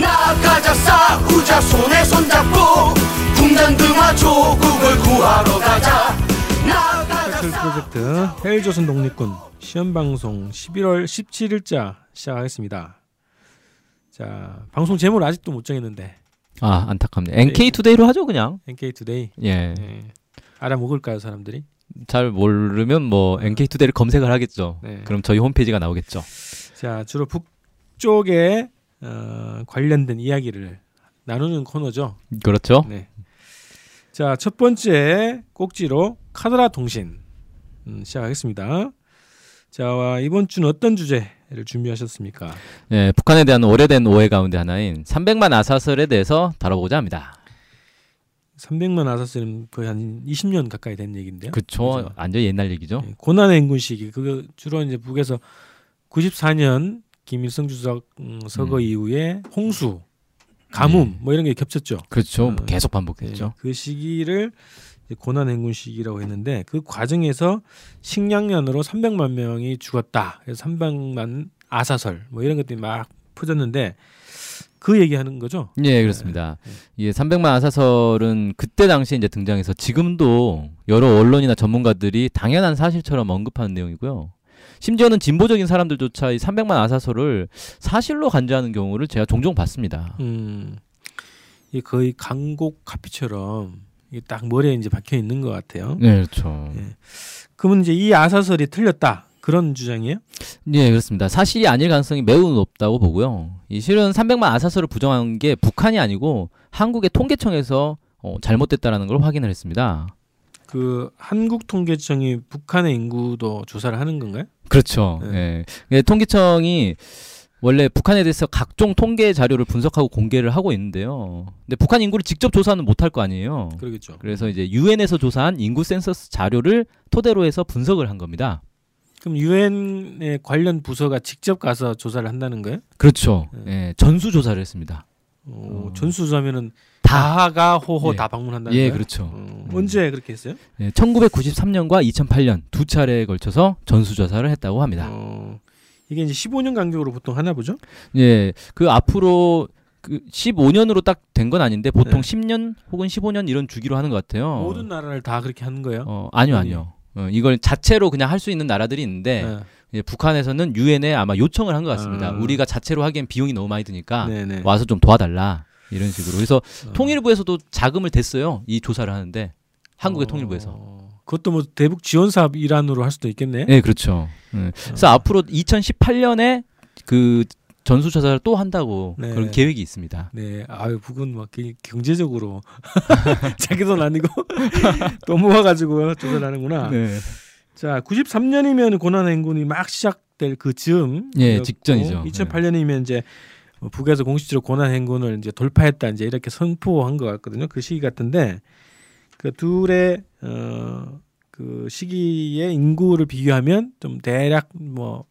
나가자 싸우자 손에 손잡고 국난 등화 조국을 구하러 가자 나가자 프로젝트 헬조선 독립군 시험 방송 11월 17일자 시작하겠습니다. 자 방송 제목을 아직도 못 정했는데 아 안타깝네. NK 투데이로 하죠 그냥. NK 투데이 예. 네. 알아먹을까요 사람들이? 잘 모르면 뭐 NK 투데이를 검색을 하겠죠. 네. 그럼 저희 홈페이지가 나오겠죠. 자 주로 북쪽에 어, 관련된 이야기를 나누는 코너죠. 그렇죠. 네. 자 첫 번째 꼭지로 카드라 통신 음, 시작하겠습니다. 자 이번 주는 어떤 주제를 준비하셨습니까? 예, 북한에 대한 오래된 오해 가운데 하나인 300만 아사설에 대해서 다뤄보고자 합니다. 300만 아사스는 거의 한 20년 가까이 된 얘기인데요. 그죠? 완전 옛날 얘기죠. 예, 고난의 인군 시기 그거 주로 이제 북에서 94년 김일성 주석 음, 서거 음. 이후에 홍수, 가뭄 네. 뭐 이런 게 겹쳤죠. 그렇죠. 어, 계속 예, 반복됐죠. 그 시기를 고난의 인군 시기라고 했는데 그 과정에서 식량난으로 300만 명이 죽었다. 그래서 300만 아사설 뭐 이런 것들이 막 퍼졌는데 그 얘기하는 거죠. 예, 그렇습니다. 네. 이 300만 아사설은 그때 당시에 이제 등장해서 지금도 여러 언론이나 전문가들이 당연한 사실처럼 언급하는 내용이고요. 심지어는 진보적인 사람들조차 이 300만 아사설을 사실로 간주하는 경우를 제가 종종 봤습니다. 음, 이 거의 강곡 카피처럼 이게 딱 머리에 이제 박혀 있는 것 같아요. 네, 그렇죠. 예. 그러면 이제 이 아사설이 틀렸다 그런 주장이에요? 예, 그렇습니다. 사실이 아닐 가능성이 매우 높다고 보고요. 이 실은 300만 아사설을 부정한 게 북한이 아니고 한국의 통계청에서 어, 잘못됐다라는 걸 확인을 했습니다. 그 한국 통계청이 북한의 인구도 조사를 하는 건가요? 그렇죠. 네. 예. 예, 통계청이 원래 북한에 대해서 각종 통계 자료를 분석하고 공개를 하고 있는데요. 근데 북한 인구를 직접 조사는 못할 거 아니에요. 그러겠죠. 그래서 이제 유엔에서 조사한 인구 센서스 자료를 토대로 해서 분석을 한 겁니다. 그럼 유엔의 관련 부서가 직접 가서 조사를 한다는 거예요? 그렇죠. 네. 예, 전수 조사를 했습니다. 어, 어. 전수 조사면은 다. 다가 호호 예. 다 방문한다는 예, 거예요? 그렇죠. 어, 음. 언제 그렇게 했어요? 예, 1993년과 2008년 두 차례에 걸쳐서 전수 조사를 했다고 합니다. 어, 이게 이제 15년 간격으로 보통 하나 보죠? 예, 그 앞으로 그 15년으로 딱 된 건 아닌데 보통 네. 10년 혹은 15년 이런 주기로 하는 것 같아요. 모든 나라를 다 그렇게 하는 거예요? 어, 아니요, 아니. 아니요. 어, 이걸 자체로 그냥 할 수 있는 나라들이 있는데 네. 예, 북한에서는 유엔에 아마 요청을 한 것 같습니다. 아. 우리가 자체로 하기엔 비용이 너무 많이 드니까 네네. 와서 좀 도와달라 이런 식으로. 그래서 어. 통일부에서도 자금을 댔어요. 이 조사를 하는데 한국의 어, 통일부에서. 그것도 뭐 대북 지원 사업 일환으로 할 수도 있겠네. 네, 그렇죠. 예. 그래서 앞으로 2018년에 그 전수조사를 또 한다고 네. 그런 계획이 있습니다. 네, 아유 북은 막 게- 경제적으로 자기 돈 아니고 돈 모아가지고 조사를 하는구나. 네. 자, 93년이면 고난 행군이 막 시작될 그 즈음. 예, 직전이죠. 2008년이면 이제 뭐 북에서 공식적으로 고난 행군을 이제 돌파했다 이제 이렇게 선포한 것 같거든요. 그 시기 같은데 그 둘의 어 그 시기의 인구를 비교하면 좀 대략 뭐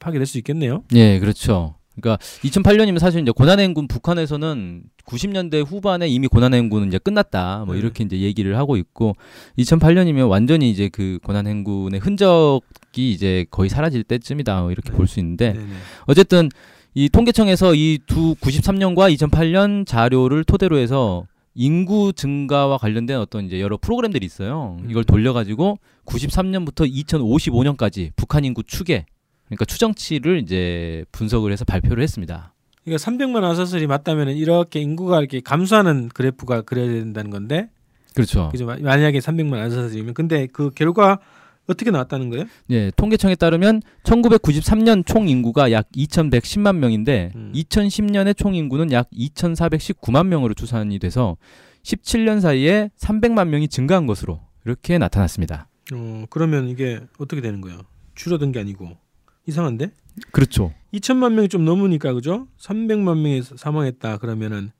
파괴될 수 있겠네요. 예, 그렇죠. 그러니까 2008년이면 사실 이제 고난행군 북한에서는 90년대 후반에 이미 고난행군은 이제 끝났다. 뭐 네. 이렇게 이제 얘기를 하고 있고 2008년이면 완전히 이제 그 고난행군의 흔적이 이제 거의 사라질 때쯤이다. 뭐 이렇게 네. 볼수 있는데. 어쨌든 이 통계청에서 이 두 93년과 2008년 자료를 토대로 해서 인구 증가와 관련된 어떤 이제 여러 프로그램들이 있어요. 음. 이걸 돌려가지고 93년부터 2055년까지 북한 인구 추계, 그러니까 추정치를 이제 분석을 해서 발표를 했습니다. 그러니까 300만 아사설이 맞다면 이렇게 인구가 이렇게 감소하는 그래프가 그려야 된다는 건데 그렇죠. 그죠? 만약에 300만 아사설이면 근데 그 결과 어떻게 나왔다는 거예요? 예, 통계청에 따르면 1993년 총 인구가 약 2,110만 명인데 음. 2010년의 총 인구는 약 2,419만 명으로 추산이 돼서 17년 사이에 300만 명이 증가한 것으로 이렇게 나타났습니다. 어, 그러면 이게 어떻게 되는 거예요? 줄어든 게 아니고 이상한데? 그렇죠. 2천만 명이 좀 넘으니까 그죠? 300만 명이 사- 사망했다 그러면은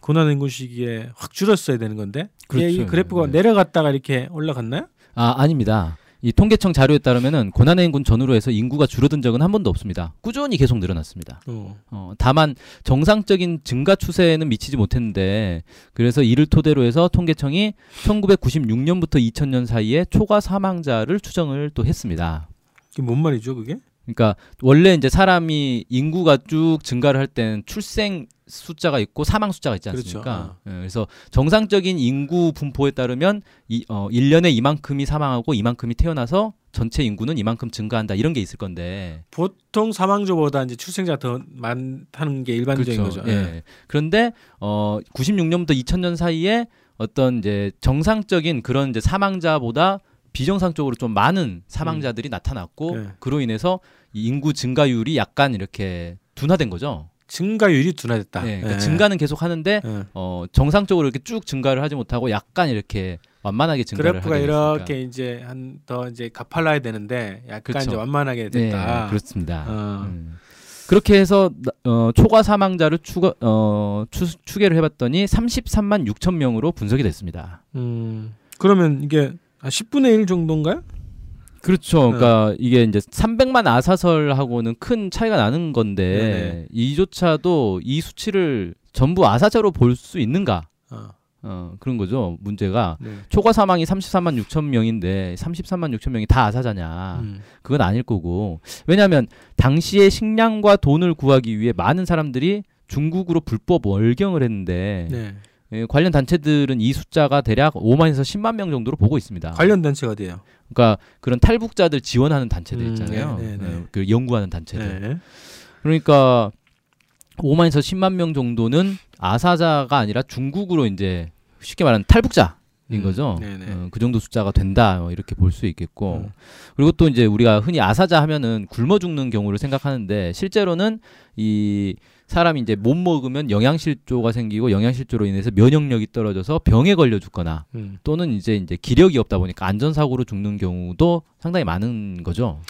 고난 인구 시기에 확 줄었어야 되는 건데 이게 이 그렇죠. 그래프가 네. 내려갔다가 이렇게 올라갔나요? 아, 아닙니다. 이 통계청 자료에 따르면은 고난의 인군 전후로 해서 인구가 줄어든 적은 한 번도 없습니다. 꾸준히 계속 늘어났습니다. 어. 어, 다만 정상적인 증가 추세에는 미치지 못했는데 그래서 이를 토대로 해서 통계청이 1996년부터 2000년 사이에 초과 사망자를 추정을 또 했습니다. 이게 뭔 말이죠, 그게? 그러니까 원래 이제 사람이 인구가 쭉 증가를 할 때는 출생 숫자가 있고 사망 숫자가 있지 그렇죠. 않습니까? 예, 그래서 정상적인 인구 분포에 따르면 이, 어, 1년에 이만큼이 사망하고 이만큼이 태어나서 전체 인구는 이만큼 증가한다 이런 게 있을 건데 보통 사망자보다 이제 출생자가 더 많다는 게 일반적인 그렇죠. 거죠. 예. 그런데 어 96년부터 2000년 사이에 어떤 이제 정상적인 그런 이제 사망자보다 비정상적으로 좀 많은 사망자들이 나타났고 네. 그로 인해서 이 인구 증가율이 약간 이렇게 둔화된 거죠. 증가율이 둔화됐다. 네, 그러니까 예. 증가는 계속 하는데 예. 어 정상적으로 이렇게 쭉 증가를 하지 못하고 약간 이렇게 완만하게 증가를 그래프가. 이렇게 이제 한 더 이제 가팔라야 되는데 약간 그렇죠. 이제 완만하게 네, 됐다. 그렇습니다. 어. 음. 그렇게 해서 어, 초과 사망자를 추가, 어, 추, 추계를 해봤더니 33만 6천 명으로 분석이 됐습니다. 음. 그러면 이게 한 10분의 1 정도인가요? 그렇죠. 네. 그러니까 이게 이제 300만 아사설하고는 큰 차이가 나는 건데 네네. 이조차도 이 수치를 전부 아사자로 볼 수 있는가? 어. 어, 그런 거죠. 문제가 네. 초과 사망이 33만 6천 명인데 33만 6천 명이 다 아사자냐? 음. 그건 아닐 거고. 왜냐하면 당시에 식량과 돈을 구하기 위해 많은 사람들이 중국으로 불법 월경을 했는데 네. 예, 관련 단체들은 이 숫자가 대략 5만에서 10만 명 정도로 보고 있습니다. 관련 단체가 어디예요? 그러니까 그런 탈북자들 지원하는 단체들 음, 있잖아요. 네, 네, 그 연구하는 단체들. 네. 그러니까 5만에서 10만 명 정도는 아사자가 아니라 중국으로 이제 쉽게 말하는 탈북자 인 음, 거죠. 어, 그 정도 숫자가 된다 뭐 이렇게 볼 수 있겠고 음. 그리고 또 이제 우리가 흔히 아사자 하면은 굶어 죽는 경우를 생각하는데 실제로는 이 사람이 이제 못 먹으면 영양실조가 생기고 영양실조로 인해서 면역력이 떨어져서 병에 걸려 죽거나 음. 또는 이제 이제 기력이 없다 보니까 안전사고로 죽는 경우도 상당히 많은 거죠.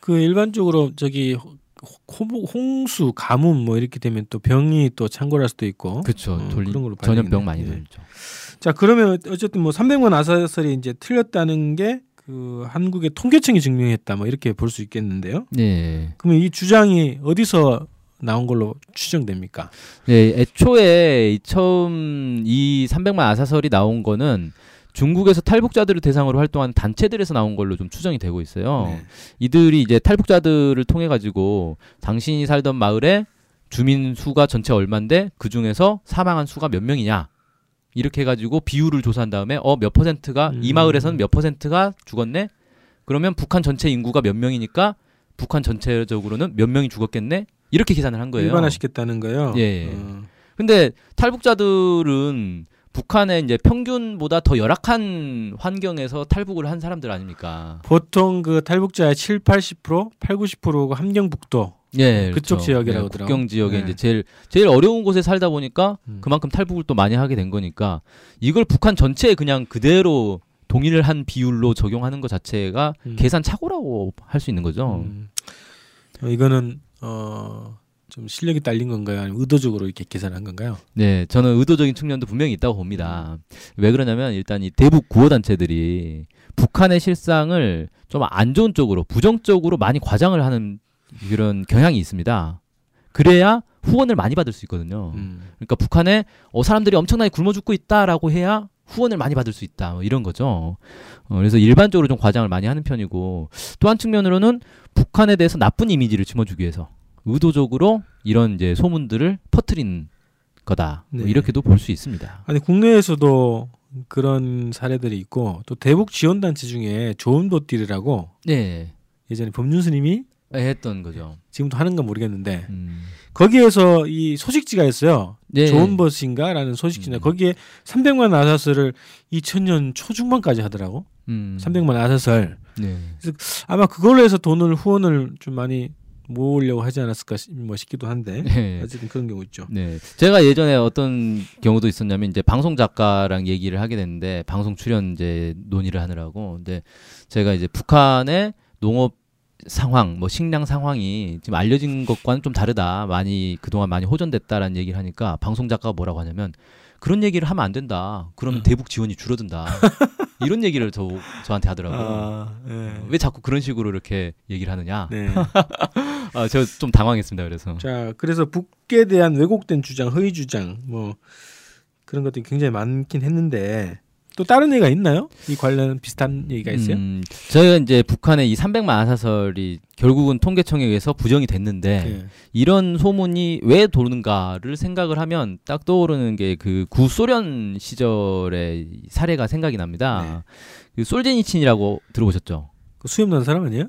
그 일반적으로 저기 홍수, 가뭄 뭐 이렇게 되면 또 병이 또 창궐할 수도 있고. 그렇죠. 어, 그런 걸로 전염병. 많이 예. 돌죠. 자 그러면 어쨌든 뭐 300만 아사설이 이제 틀렸다는 게 그 한국의 통계청이 증명했다 뭐 이렇게 볼 수 있겠는데요. 네. 그러면 이 주장이 어디서 나온 걸로 추정됩니까? 네, 애초에 이 처음 이 300만 아사설이 나온 거는 중국에서 탈북자들을 대상으로 활동하는 단체들에서 나온 걸로 좀 추정이 되고 있어요. 네. 이들이 이제 탈북자들을 통해 가지고 당신이 살던 마을에 주민 수가 전체 얼마인데 그 중에서 사망한 수가 몇 명이냐 이렇게 해가지고 비율을 조사한 다음에 어 몇 퍼센트가 이 음. 마을에서는 몇 퍼센트가 죽었네 그러면 북한 전체 인구가 몇 명이니까 북한 전체적으로는 몇 명이 죽었겠네 이렇게 계산을 한 거예요. 일반화시켰다는 거예요. 예, 예. 어. 근데 탈북자들은 북한의 이제 평균보다 더 열악한 환경에서 탈북을 한 사람들 아닙니까? 보통 그 탈북자의 7, 80%, 8, 90%가 함경북도. 예, 그쪽 그렇죠. 지역이라고 예, 하더라고요. 국경 지역에 네. 이제 제일 제일 어려운 곳에 살다 보니까 음. 그만큼 탈북을 또 많이 하게 된 거니까 이걸 북한 전체에 그냥 그대로 동일을 한 비율로 적용하는 것 자체가 음. 계산 착오라고 할 수 있는 거죠. 음. 어, 이거는 어, 좀 실력이 딸린 건가요? 아니면 의도적으로 이렇게 계산한 건가요? 네, 저는 의도적인 측면도 분명히 있다고 봅니다. 왜 그러냐면 일단 이 대북 구호 단체들이 북한의 실상을 좀 안 좋은 쪽으로 부정적으로 많이 과장을 하는 그런 경향이 있습니다. 그래야 후원을 많이 받을 수 있거든요. 음. 그러니까 북한에 어, 사람들이 엄청나게 굶어 죽고 있다라고 해야 후원을 많이 받을 수 있다 뭐 이런 거죠. 어, 그래서 일반적으로 좀 과장을 많이 하는 편이고 또 한 측면으로는 북한에 대해서 나쁜 이미지를 심어주기 위해서 의도적으로 이런 이제 소문들을 퍼뜨린 거다. 뭐 네. 이렇게도 볼 수 있습니다. 아니 국내에서도 그런 사례들이 있고 또 대북 지원 단체 중에 좋은 보띠르라고 네, 예전에 법륜스님이 했던 거죠. 지금도 하는가 모르겠는데 음. 거기에서 이 소식지가 있어요. 네. 좋은 버스인가라는 소식지인데 음. 거기에 300만 아사설을 2000년 초중반까지 하더라고. 음. 300만 아사설. 네. 아마 그걸로 해서 돈을 후원을 좀 많이 모으려고 하지 않았을까 싶- 뭐 싶기도 한데 네. 어쨌든 그런 경우 있죠. 네. 제가 예전에 어떤 경우도 있었냐면 이제 방송 작가랑 얘기를 하게 됐는데 방송 출연 이제 논의를 하느라고 근데 제가 이제 북한의 농업 상황, 뭐 식량 상황이 지금 알려진 것과는 좀 다르다. 많이 그동안 많이 호전됐다라는 얘기를 하니까 방송 작가가 뭐라고 하냐면 그런 얘기를 하면 안 된다. 그러면 음. 대북 지원이 줄어든다. 이런 얘기를 저 저한테 하더라고요. 아, 네. 왜 자꾸 그런 식으로 이렇게 얘기를 하느냐? 네. 아, 저좀 당황했습니다. 그래서. 자, 그래서 북에 대한 왜곡된 주장, 허위 주장, 뭐 그런 것들이 굉장히 많긴 했는데 또 다른 얘기가 있나요? 이 관련 비슷한 얘기가 있어요? 음, 저희가 이제 북한의 이 300만 아사설이 결국은 통계청에 의해서 부정이 됐는데 예. 이런 소문이 왜 도는가를 생각을 하면 딱 떠오르는 게 그 구소련 시절의 사례가 생각이 납니다. 그 솔제니친이라고 들어보셨죠? 그 수염 난 사람 아니에요?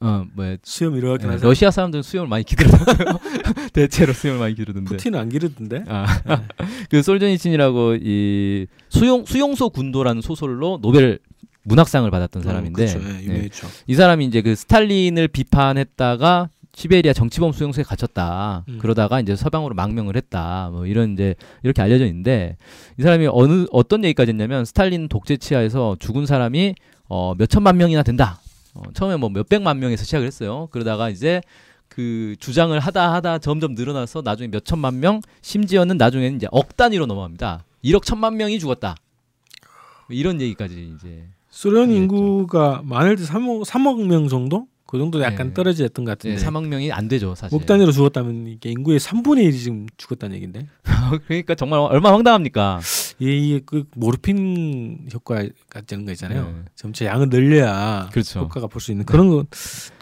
어, 뭐 수염 이렇게 예. 러시아 사람들은 수염을 많이 기르더라고요. 대체로 수염을 많이 기르던데. 푸틴은 안 기르던데. 아, 그 솔제니친이라고 이 수용 수용소 군도라는 소설로 노벨 문학상을 받았던 사람인데 어, 그렇죠. 예, 예. 유명했죠. 이 사람이 이제 그 스탈린을 비판했다가 시베리아 정치범 수용소에 갇혔다. 음. 그러다가 이제 서방으로 망명을 했다. 뭐 이런 이제 이렇게 알려져 있는데 이 사람이 어느 어떤 얘기까지 했냐면 스탈린 독재 치하에서 죽은 사람이 어 몇 천만 명이나 된다. 어, 처음에 뭐 몇백만 명에서 시작을 했어요. 그러다가 이제 그 주장을 하다 하다 점점 늘어나서 나중에 몇 천만 명, 심지어는 나중에는 이제 억 단위로 넘어갑니다. 1억 천만 명이 죽었다. 뭐 이런 얘기까지 이제 소련. 인구가 많을 때 3억, 3억 명 정도? 그 정도 약간 네. 떨어졌던 것 같은데. 3억 명이 안 되죠, 사실. 억 단위로 죽었다면 이게 인구의 3분의 1이 지금 죽었다는 얘긴데. 그러니까 정말 얼마나 황당합니까? 이게 그 모르핀 효과 같은 거 있잖아요. 네. 점차 양을 늘려야 그렇죠. 효과가 볼 수 있는 그런 거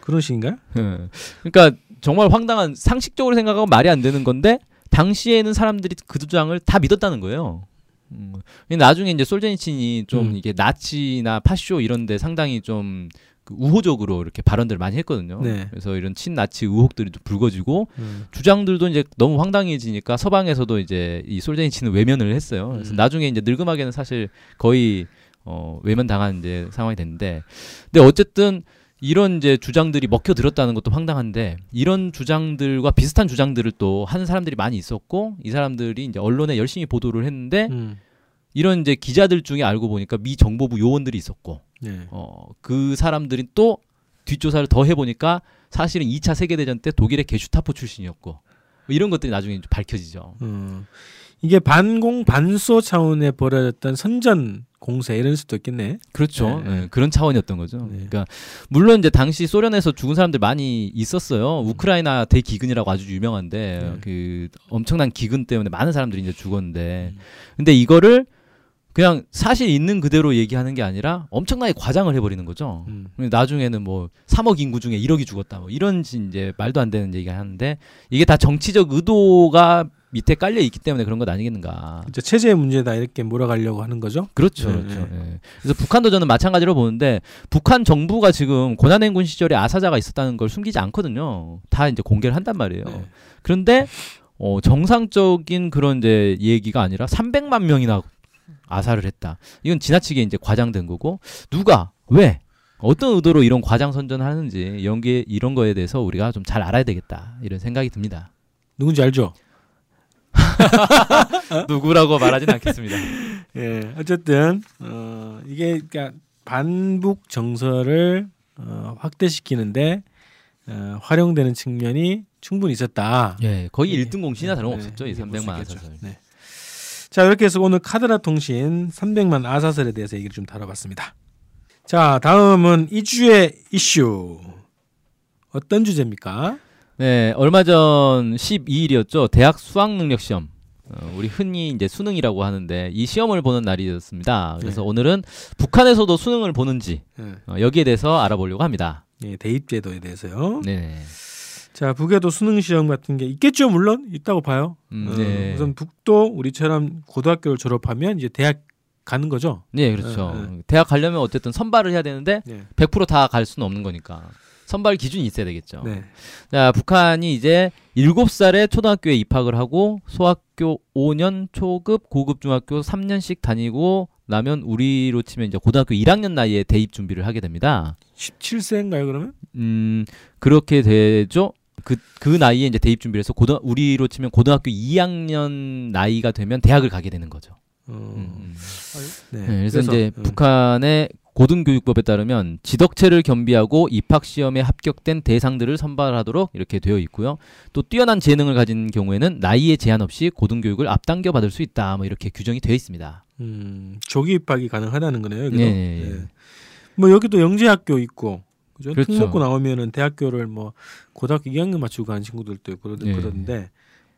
그런 식인가요? 예. 그러니까 정말 황당한 상식적으로 생각하고 말이 안 되는 건데 당시에는 사람들이 그 주장을 다 믿었다는 거예요. 음. 나중에 이제 솔제니친이 좀 음. 이게 나치나 파쇼 이런데 상당히 좀 그 우호적으로 이렇게 발언들을 많이 했거든요. 네. 그래서 이런 친나치 의혹들이 좀 불거지고 음. 주장들도 이제 너무 황당해지니까 서방에서도 이제 이 솔제니치는 외면을 했어요. 그래서 음. 나중에 이제 늙음하게는 사실 거의 어 외면 당한 이제 상황이 됐는데, 근데 어쨌든 이런 이제 주장들이 먹혀 들었다는 것도 황당한데 이런 주장들과 비슷한 주장들을 또 하는 사람들이 많이 있었고 이 사람들이 이제 언론에 열심히 보도를 했는데 음. 이런 이제 기자들 중에 알고 보니까 미 정보부 요원들이 있었고 네. 어 그 사람들이 또 뒷조사를 더 해보니까 사실은 2차 세계대전 때 독일의 게슈타포 출신이었고 뭐 이런 것들이 나중에 좀 밝혀지죠. 음. 이게 반공 반소 차원에 벌어졌던 선전 공세 이럴 수도 있겠네. 그렇죠. 네. 예, 그런 차원이었던 거죠. 네. 그러니까 물론 이제 당시 소련에서 죽은 사람들 많이 있었어요. 우크라이나 대기근이라고 아주 유명한데 네. 그 엄청난 기근 때문에 많은 사람들이 이제 죽었는데 음. 근데 이거를 그냥 사실 있는 그대로 얘기하는 게 아니라 엄청나게 과장을 해버리는 거죠. 음. 나중에는 뭐 3억 인구 중에 1억이 죽었다 뭐 이런 지- 이제 말도 안 되는 얘기가 하는데 이게 다 정치적 의도가 밑에 깔려 있기 때문에 그런 것 아니겠는가. 이제 체제의 문제다 이렇게 몰아가려고 하는 거죠. 그렇죠. 네, 그렇죠. 네. 예. 그래서 북한도 저는 마찬가지로 보는데 북한 정부가 지금 고난행군 시절에 아사자가 있었다는 걸 숨기지 않거든요. 다 이제 공개를 한단 말이에요. 네. 그런데 어, 정상적인 그런 이제 얘기가 아니라 300만 명이나 아사를 했다. 이건 지나치게 이제 과장된 거고 누가 왜 어떤 의도로 이런 과장 선전을 하는지 이런 게 이런 거에 대해서 우리가 좀 잘 알아야 되겠다 이런 생각이 듭니다. 누군지 알죠? 누구라고 말하진 않겠습니다. 예. 어쨌든 어, 이게 그러니까 반북 정서를 어, 확대시키는데 어, 활용되는 측면이 충분히 있었다. 예, 거의 예. 1등 공신이나 다름없었죠. 네, 이 이렇게 볼수 300만 있겠죠. 아사설. 네. 자 이렇게 해서 오늘 카드라 통신 300만 아사설에 대해서 얘기를 좀 다뤄봤습니다. 자 다음은 이 주의 이슈 어떤 주제입니까? 네, 얼마 전 12일이었죠. 대학 수학 능력 시험. 어, 우리 흔히 이제 수능이라고 하는데 이 시험을 보는 날이었습니다. 그래서 네. 오늘은 북한에서도 수능을 보는지 예, 어, 여기에 대해서 알아보려고 합니다. 예, 대입제도에 대해서요. 네. 자 북에도 수능 시험 같은 게 있겠죠 물론 있다고 봐요. 음, 어, 네. 우선 북도 우리처럼 고등학교를 졸업하면 이제 대학 가는 거죠. 네, 그렇죠. 네, 대학 가려면 어쨌든 선발을 해야 되는데 네. 100%다 갈 수는 없는 거니까 선발 기준이 있어야 되겠죠. 네. 자, 북한이 이제 7살에 초등학교에 입학을 하고 소학교 5년 초급, 고급 중학교 3년씩 다니고 나면 우리로 치면 이제 고등학교 1학년 나이에 대입 준비를 하게 됩니다. 17세인가요 그러면? 음, 그렇게 되죠. 그, 그 나이에 이제 대입 준비를 해서 고등, 우리로 치면 고등학교 2학년 나이가 되면 대학을 가게 되는 거죠. 어, 음, 음. 네. 네, 그래서, 이제 음. 북한의 고등교육법에 따르면 지덕체를 겸비하고 입학 시험에 합격된 대상들을 선발하도록 이렇게 되어 있고요. 또 뛰어난 재능을 가진 경우에는 나이에 제한 없이 고등교육을 앞당겨 받을 수 있다. 뭐 이렇게 규정이 되어 있습니다. 음, 조기 입학이 가능하다는 거네요. 여기도. 네, 네, 네. 뭐 여기도 영재학교 있고 그죠? 그렇죠. 특 먹고 나오면은 대학교를 뭐 고등학교 2학년 맞추고 가는 친구들도 있고 그러- 네. 그러는데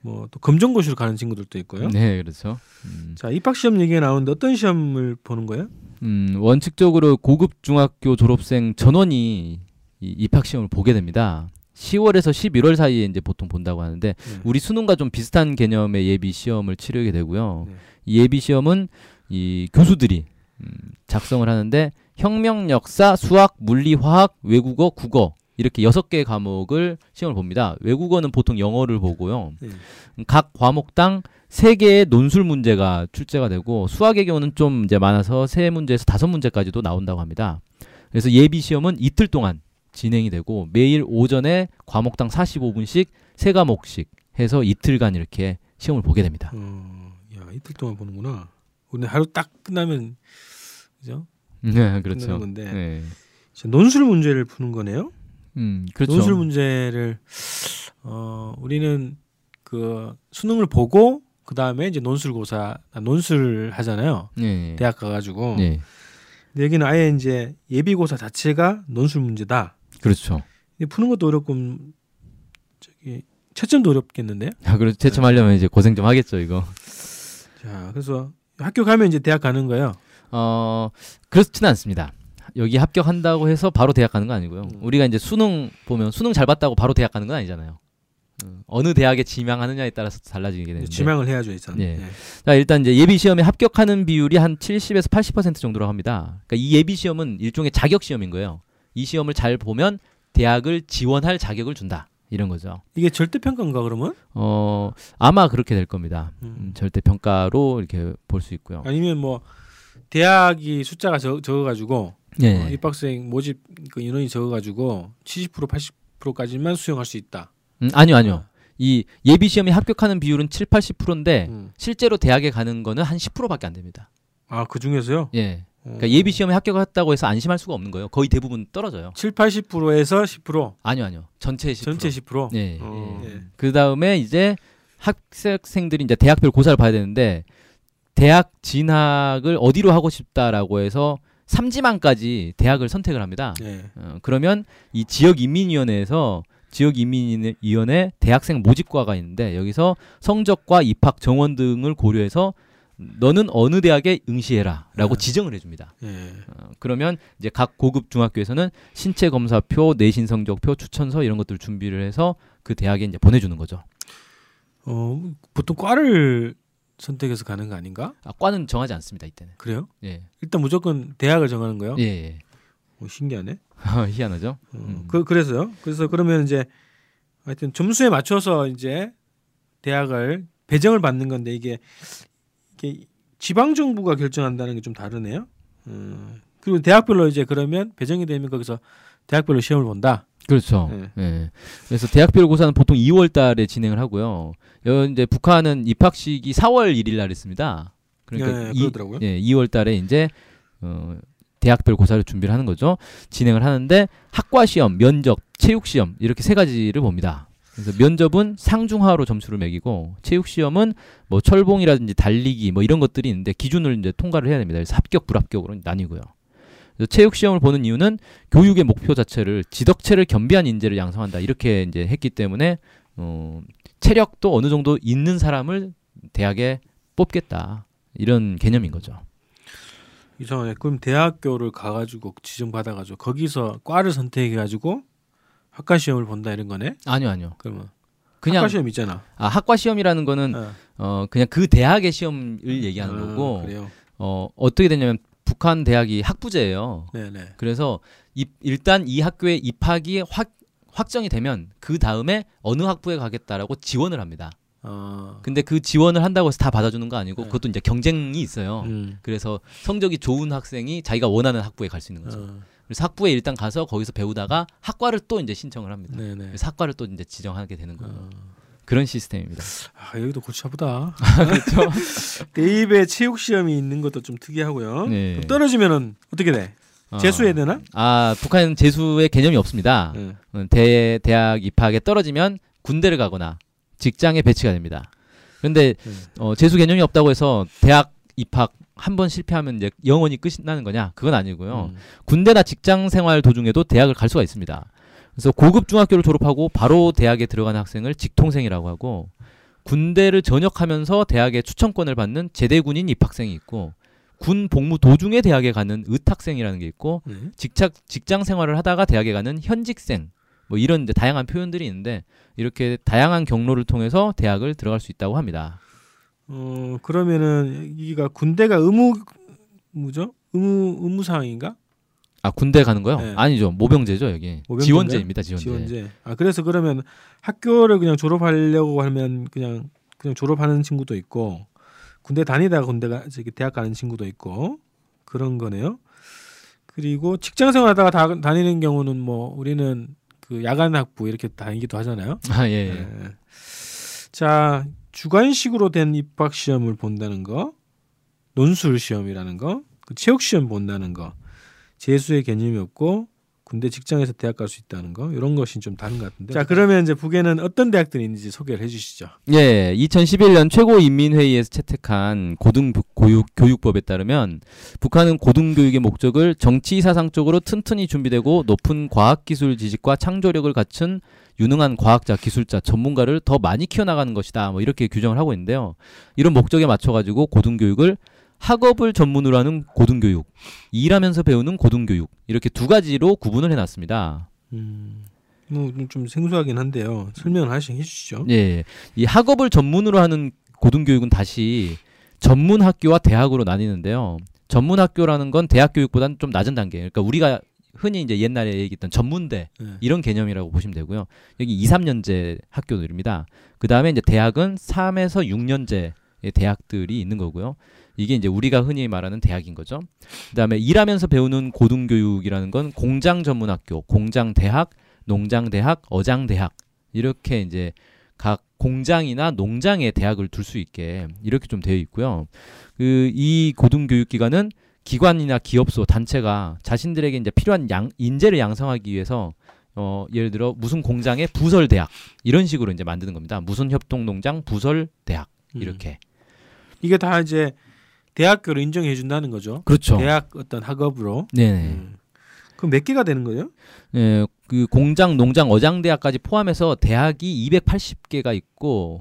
뭐 또 검정고시로 가는 친구들도 있고요. 네, 그렇죠. 음. 자 입학 시험 얘기가 나오는데 어떤 시험을 보는 거예요? 음, 원칙적으로 고급 중학교 졸업생 전원이 이 입학 시험을 보게 됩니다. 10월에서 11월 사이에 이제 보통 본다고 하는데 네. 우리 수능과 좀 비슷한 개념의 예비 시험을 치르게 되고요. 네. 이 예비 시험은 이 교수들이 음, 작성을 하는데 혁명, 역사, 수학, 물리, 화학, 외국어, 국어 이렇게 여섯 개의 과목을 시험을 봅니다. 외국어는 보통 영어를 보고요. 네. 각 과목당 세 개의 논술 문제가 출제가 되고 수학의 경우는 좀 이제 많아서 세 문제에서 다섯 문제까지도 나온다고 합니다. 그래서 예비 시험은 이틀 동안 진행이 되고 매일 오전에 과목당 45분씩 세 과목씩 해서 이틀간 이렇게 시험을 보게 됩니다. 어, 야 이틀 동안 보는구나. 우리 하루 딱 끝나면 그죠? 네, 그렇죠. 건데 네. 논술 문제를 푸는 거네요. 음, 그렇죠. 논술 문제를 어 우리는 그 수능을 보고 그 다음에 이제 논술고사 아, 논술 하잖아요. 네. 대학 가가지고. 네. 근데 여기는 아예 이제 예비고사 자체가 논술 문제다. 그렇죠. 근데 푸는 것도 어렵고 음, 저기 채점도 어렵겠는데요. 아, 그래서 채점하려면 이제 고생 좀 하겠죠, 이거. 자, 그래서 학교 가면 이제 대학 가는 거예요. 어, 그렇지는 않습니다. 여기 합격한다고 해서 바로 대학 가는 건 아니고요. 음. 우리가 이제 수능 보면 수능 잘 봤다고 바로 대학 가는 건 아니잖아요. 음, 어느 대학에 지망하느냐에 따라서 달라지게 되는데. 지망을 해야죠, 일단. 네. 네. 자, 일단 이제 예비 시험에 합격하는 비율이 한 70에서 80% 정도라고 합니다. 그러니까 이 예비 시험은 일종의 자격 시험인 거예요. 이 시험을 잘 보면 대학을 지원할 자격을 준다. 이런 거죠. 이게 절대 평가인가 그러면? 어, 아마 그렇게 될 겁니다. 음, 음. 절대 평가로 이렇게 볼 수 있고요. 아니면 뭐 대학이 숫자가 적, 적어가지고 예. 어, 입학생 모집 그 인원이 적어가지고 70% 80%까지만 수용할 수 있다. 음, 아니요, 아니요. 이 예비 시험에 합격하는 비율은 7, 80%인데 음. 실제로 대학에 가는 거는 한 10%밖에 안 됩니다. 아 그 중에서요? 예. 어. 그러니까 예비 시험에 합격했다고 해서 안심할 수가 없는 거예요. 거의 대부분 떨어져요. 7, 80%에서 10% 아니요, 아니요. 전체 10%. 전체 10%. 예. 어. 예. 그 다음에 이제 학생들이 이제 대학별 고사를 봐야 되는데 대학 진학을 어디로 하고 싶다라고 해서 삼지망까지 대학을 선택을 합니다. 예. 어, 그러면 이 지역 인민위원회에서 지역 인민위원회 대학생 모집과가 있는데 여기서 성적과 입학 정원 등을 고려해서 너는 어느 대학에 응시해라라고 네. 지정을 해줍니다. 예. 어, 그러면 이제 각 고급 중학교에서는 신체 검사표, 내신 성적표, 추천서 이런 것들을 준비를 해서 그 대학에 이제 보내주는 거죠. 어 보통 과를 선택해서 가는 거 아닌가? 아, 과는 정하지 않습니다 이때는. 그래요? 예, 일단 무조건 대학을 정하는 거요? 예, 예. 어, 신기하네. 희한하죠. 어, 음. 그 그래서요. 그래서 그러면 이제 하여튼 점수에 맞춰서 이제 대학을 배정을 받는 건데 이게 이게 지방 정부가 결정한다는 게 좀 다르네요. 음, 그리고 대학별로 이제 그러면 배정이 되면 거기서 대학별로 시험을 본다. 그렇죠. 네. 예. 그래서 대학별 고사는 보통 2월 달에 진행을 하고요. 여 이제 북한은 입학식이 4월 1일 날 있습니다. 그러니까 예, 이, 그러더라고요. 예, 2월 달에 이제 어 대학별 고사를 준비를 하는 거죠. 진행을 하는데 학과 시험, 면접, 체육 시험 이렇게 세 가지를 봅니다. 그래서 면접은 상중하로 점수를 매기고 체육 시험은 뭐 철봉이라든지 달리기 뭐 이런 것들이 있는데 기준을 이제 통과를 해야 됩니다. 그래서 합격 불합격으로 나뉘고요. 체육 시험을 보는 이유는 교육의 목표 자체를 지덕체를 겸비한 인재를 양성한다 이렇게 이제 했기 때문에 어, 체력도 어느 정도 있는 사람을 대학에 뽑겠다 이런 개념인 거죠. 이상하네. 그럼 대학교를 가가지고 지정 받아가지고 거기서 과를 선택해가지고 학과 시험을 본다 이런 거네. 아니요 아니요. 그러면 그냥 학과 시험 있잖아. 아, 학과 시험이라는 거는 어. 어 그냥 그 대학의 시험을 얘기하는 아, 거고 그래요. 어 어떻게 되냐면 북한 대학이 학부제예요. 네네. 그래서 입, 일단 이 학교에 입학이 확 확정이 되면 그 다음에 어느 학부에 가겠다라고 지원을 합니다. 어. 근데 그 지원을 한다고 해서 다 받아주는 거 아니고 네. 그것도 이제 경쟁이 있어요. 음. 그래서 성적이 좋은 학생이 자기가 원하는 학부에 갈 수 있는 거죠. 어. 그래서 학부에 일단 가서 거기서 배우다가 학과를 또 이제 신청을 합니다. 네네. 그래서 학과를 또 이제 지정하게 되는 거예요. 어. 그런 시스템입니다. 아 여기도 골치 아프다. 그렇죠. 대입에 체육 시험이 있는 것도 좀 특이하고요. 네. 떨어지면은 어떻게 돼? 재수해야 되나? 아 북한은 재수의 개념이 없습니다. 네. 어, 대 대학 입학에 떨어지면 군대를 가거나 직장에 배치가 됩니다. 그런데 네. 어, 재수 개념이 없다고 해서 대학 입학 한 번 실패하면 이제 영원히 끝이 나는 거냐? 그건 아니고요. 음. 군대나 직장 생활 도중에도 대학을 갈 수가 있습니다. 그래서 고급 중학교를 졸업하고 바로 대학에 들어가는 학생을 직통생이라고 하고 군대를 전역하면서 대학에 추천권을 받는 제대군인 입학생이 있고 군 복무 도중에 대학에 가는 의탁생이라는 게 있고 네. 직장 직장 생활을 하다가 대학에 가는 현직생 뭐 이런 이제 다양한 표현들이 있는데 이렇게 다양한 경로를 통해서 대학을 들어갈 수 있다고 합니다. 어 그러면은 여기가 군대가 의무 뭐죠? 의무 의무 사항인가? 아 군대 가는 거요? 네. 아니죠 모병제죠 여기 모병제인가요? 지원제입니다 지원제. 지원제. 아 그래서 그러면 학교를 그냥 졸업하려고 하면 그냥 그냥 졸업하는 친구도 있고 군대 다니다가 군대가 저기 대학 가는 친구도 있고 그런 거네요. 그리고 직장 생활하다가 다, 다니는 경우는 뭐 우리는 그 야간 학부 이렇게 다니기도 하잖아요. 아 예. 예. 네. 자 주관식으로 된 입학 시험을 본다는 거, 논술 시험이라는 거, 그 체육 시험 본다는 거, 재수의 개념이 없고 군대 직장에서 대학 갈 수 있다는 거 이런 것이 좀 다른 것 같은데. 자 그러면 이제 북에는 어떤 대학들이 있는지 소개를 해주시죠. 예, 2011년 최고인민회의에서 채택한 고등교육법에 따르면 북한은 고등교육의 목적을 정치 사상적으로 튼튼히 준비되고 높은 과학기술 지식과 창조력을 갖춘 유능한 과학자, 기술자, 전문가를 더 많이 키워나가는 것이다. 뭐 이렇게 규정을 하고 있는데요. 이런 목적에 맞춰 가지고 고등교육을 학업을 전문으로 하는 고등교육, 일하면서 배우는 고등교육 이렇게 두 가지로 구분을 해놨습니다. 음, 뭐좀 생소하긴 한데요. 설명을 하시 해주시죠. 예, 이 학업을 전문으로 하는 고등교육은 다시 전문 학교와 대학으로 나뉘는데요. 전문 학교라는 건 대학 교육보다는 좀 낮은 단계. 그러니까 우리가 흔히 이제 옛날에 얘기했던 전문대 네. 이런 개념이라고 보시면 되고요. 여기 2, 3년제 학교들입니다. 그 다음에 이제 대학은 3에서 6년제의 대학들이 있는 거고요. 이게 이제 우리가 흔히 말하는 대학인 거죠. 그 다음에 일하면서 배우는 고등교육이라는 건 공장 전문 학교, 공장 대학, 농장 대학, 어장 대학 이렇게 이제 각 공장이나 농장에 대학을 둘 수 있게 이렇게 좀 되어 있고요. 그 이 고등교육 기관은 기관이나 기업소 단체가 자신들에게 이제 필요한 양, 인재를 양성하기 위해서 어 예를 들어 무슨 공장의 부설 대학 이런 식으로 이제 만드는 겁니다. 무슨 협동 농장 부설 대학 음. 이렇게. 이게 다 이제 대학교를 인정해 준다는 거죠. 그렇죠. 대학 어떤 학업으로. 네네. 음. 그럼 몇 개가 되는 거예요? 예, 그 공장, 농장, 어장 대학까지 포함해서 대학이 280개가 있고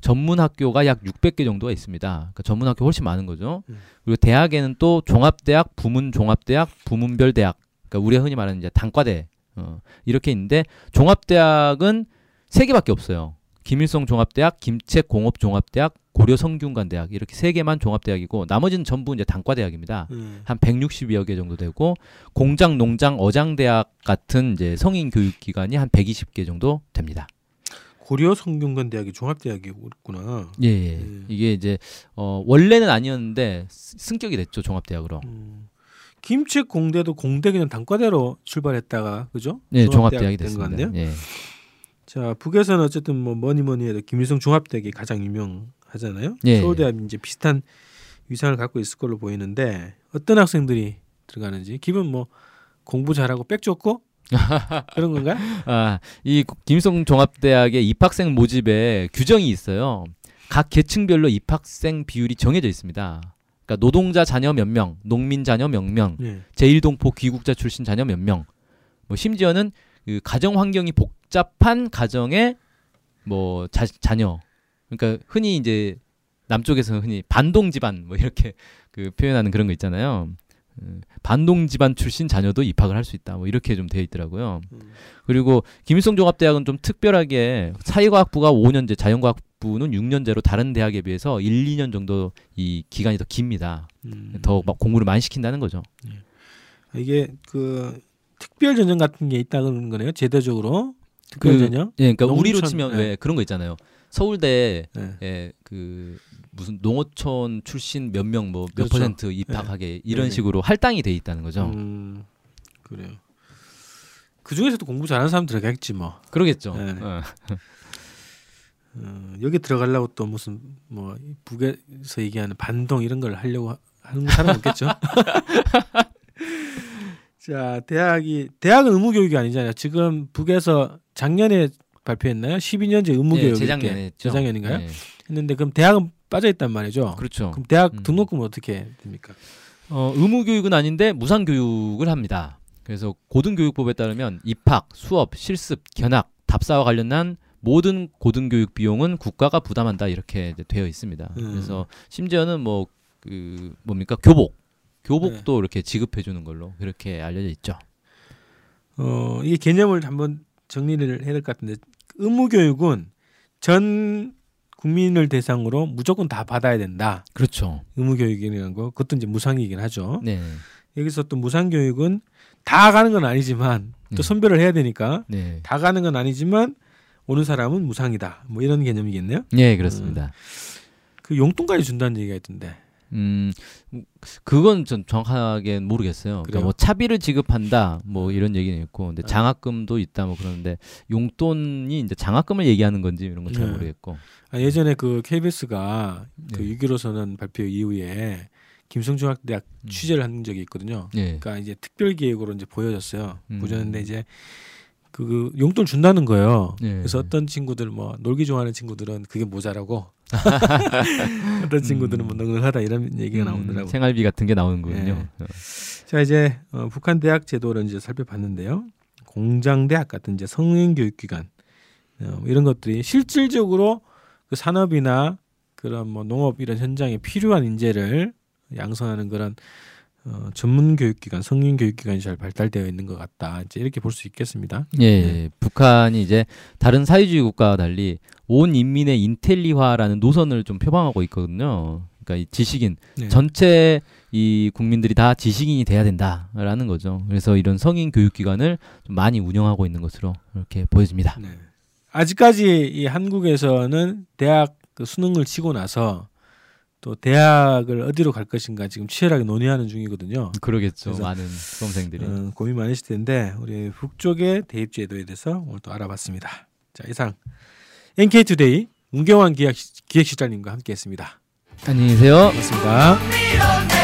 전문 학교가 약 600개 정도가 있습니다. 그러니까 전문 학교 훨씬 많은 거죠. 음. 그리고 대학에는 또 종합대학, 부문 종합대학, 부문별 대학. 그러니까 우리가 흔히 말하는 이제 단과대 어, 이렇게 있는데 종합대학은 세 개밖에 없어요. 김일성 종합대학, 김책 공업 종합대학, 고려 성균관 대학 이렇게 세 개만 종합대학이고 나머지는 전부 이제 단과 대학입니다. 음. 한 160여 개 정도 되고 공장, 농장, 어장 대학 같은 이제 성인 교육 기관이 한 120개 정도 됩니다. 고려 성균관 대학이 종합대학이었구나. 예, 예. 음. 이게 이제 어 원래는 아니었는데 스- 승격이 됐죠 종합대학으로. 음. 김책 공대도 공대 그냥 단과대로 출발했다가 그죠? 네, 종합대학이 된것 됐습니다. 예. 자 북에서는 어쨌든 뭐 뭐니 뭐니 해도 김일성 종합대학이 가장 유명하잖아요. 예. 서울대학 이제 비슷한 위상을 갖고 있을 걸로 보이는데 어떤 학생들이 들어가는지 기본 뭐 공부 잘하고 빽 좋고 그런 건가요? 아, 이 김일성 종합대학의 입학생 모집에 규정이 있어요. 각 계층별로 입학생 비율이 정해져 있습니다. 그러니까 노동자 자녀 몇 명, 농민 자녀 몇 명, 예. 제1동포 귀국자 출신 자녀 몇 명. 뭐 심지어는 그 가정 환경이 복 잡한 가정의 뭐 자, 자녀. 그러니까 흔히 이제 남쪽에서 흔히 반동 집안 뭐 이렇게 그 표현하는 그런 거 있잖아요. 음, 반동 집안 출신 자녀도 입학을 할 수 있다. 뭐 이렇게 좀 되어 있더라고요. 음. 그리고 김일성 종합대학은 좀 특별하게 사회과학부가 5년제, 자연과학부는 6년제로 다른 대학에 비해서 1, 2년 정도 이 기간이 더 깁니다. 음. 더막 공부를 많이 시킨다는 거죠. 이게 그 특별 전형 같은 게 있다는 거네요. 제도적으로 그- 전형. 예, 그러니까 농촌, 우리로 치면 네. 왜 그런 거 있잖아요. 서울대 네. 에그 무슨 농어촌 출신 몇 명 뭐몇 그렇죠. 퍼센트 입학하게 이런 네네. 식으로 할당이 돼 있다는 거죠. 음, 그래요. 그 중에서도 공부 잘하는 사람 들어가겠지 뭐. 그러겠죠. 네. 어. 어, 여기 들어가려고 또 무슨 뭐 북에서 얘기하는 반동 이런 걸 하려고 하- 하는 사람 없겠죠. 자, 대학이 대학은 의무 교육이 아니잖아요. 지금 북에서 작년에 발표했나요? 12년제 의무 예, 교육 재작년에 했죠. 재작년인가요? 예. 했는데 그럼 대학은 빠져 있단 말이죠. 그렇죠. 그럼 대학 음. 등록금은 어떻게 됩니까? 어, 의무 교육은 아닌데 무상 교육을 합니다. 그래서 고등교육법에 따르면 입학, 수업, 실습, 견학, 답사와 관련한 모든 고등교육 비용은 국가가 부담한다 이렇게 되어 있습니다. 음. 그래서 심지어는 뭐 그 뭡니까 교복 교복도 네. 이렇게 지급해 주는 걸로 그렇게 알려져 있죠. 어, 이 개념을 한번 정리를 해야 될 것 같은데 의무 교육은 전 국민을 대상으로 무조건 다 받아야 된다. 그렇죠. 의무 교육이라는 거 그것도 이제 무상이긴 하죠. 네. 여기서 또 무상 교육은 다 가는 건 아니지만 또 네. 선별을 해야 되니까 네. 다 가는 건 아니지만 오는 사람은 무상이다. 뭐 이런 개념이겠네요. 네, 그렇습니다. 그 용돈까지 준다는 얘기가 있던데. 음, 그건 전 정확하게 모르겠어요. 그러니까? 뭐 차비를 지급한다, 뭐 이런 얘기는 있고, 근데 장학금도 있다, 뭐 그러는데 용돈이 이제 장학금을 얘기하는 건지 이런 건잘 네. 모르겠고. 아, 예전에 그 KBS가 그 네. 6.15 선언 발표 이후에 김성중학대학 음. 취재를 한 적이 있거든요. 예. 그러니까 이제 특별 기획으로 이제 보여줬어요. 음. 보여줬는데 이제 그 용돈 준다는 거예요. 예. 그래서 어떤 친구들 뭐 놀기 좋아하는 친구들은 그게 모자라고 어떤 친구들은 뭐 넉넉하다 이런 얘기가 음, 나오더라고. 요 생활비 같은 게 나오는 거군요. 어. 자 이제 어, 북한 대학 제도를 이제 살펴봤는데요. 공장 대학 같은 이제 성인 교육기관 어, 이런 것들이 실질적으로 그 산업이나 그런 뭐 농업 이런 현장에 필요한 인재를 양성하는 그런 어, 전문 교육기관, 성인 교육기관이 잘 발달되어 있는 것 같다. 이제 이렇게 볼 수 있겠습니다. 예, 네. 예. 북한이 이제 다른 사회주의 국가와 달리 온 인민의 인텔리화라는 노선을 좀 표방하고 있거든요. 그러니까 이 지식인 네. 전체 이 국민들이 다 지식인이 돼야 된다라는 거죠. 그래서 이런 성인 교육기관을 좀 많이 운영하고 있는 것으로 이렇게 보여집니다. 네. 아직까지 이 한국에서는 대학 그 수능을 치고 나서 또 대학을 어디로 갈 것인가 지금 치열하게 논의하는 중이거든요. 그러겠죠. 많은 수험생들이. 어, 고민 많으실 텐데 우리 북쪽의 대입 제도에 대해서 오늘 또 알아봤습니다. 자 이상 NK투데이 문경환 기획 기획실장님과 함께했습니다. 안녕히 계세요. 고맙습니다.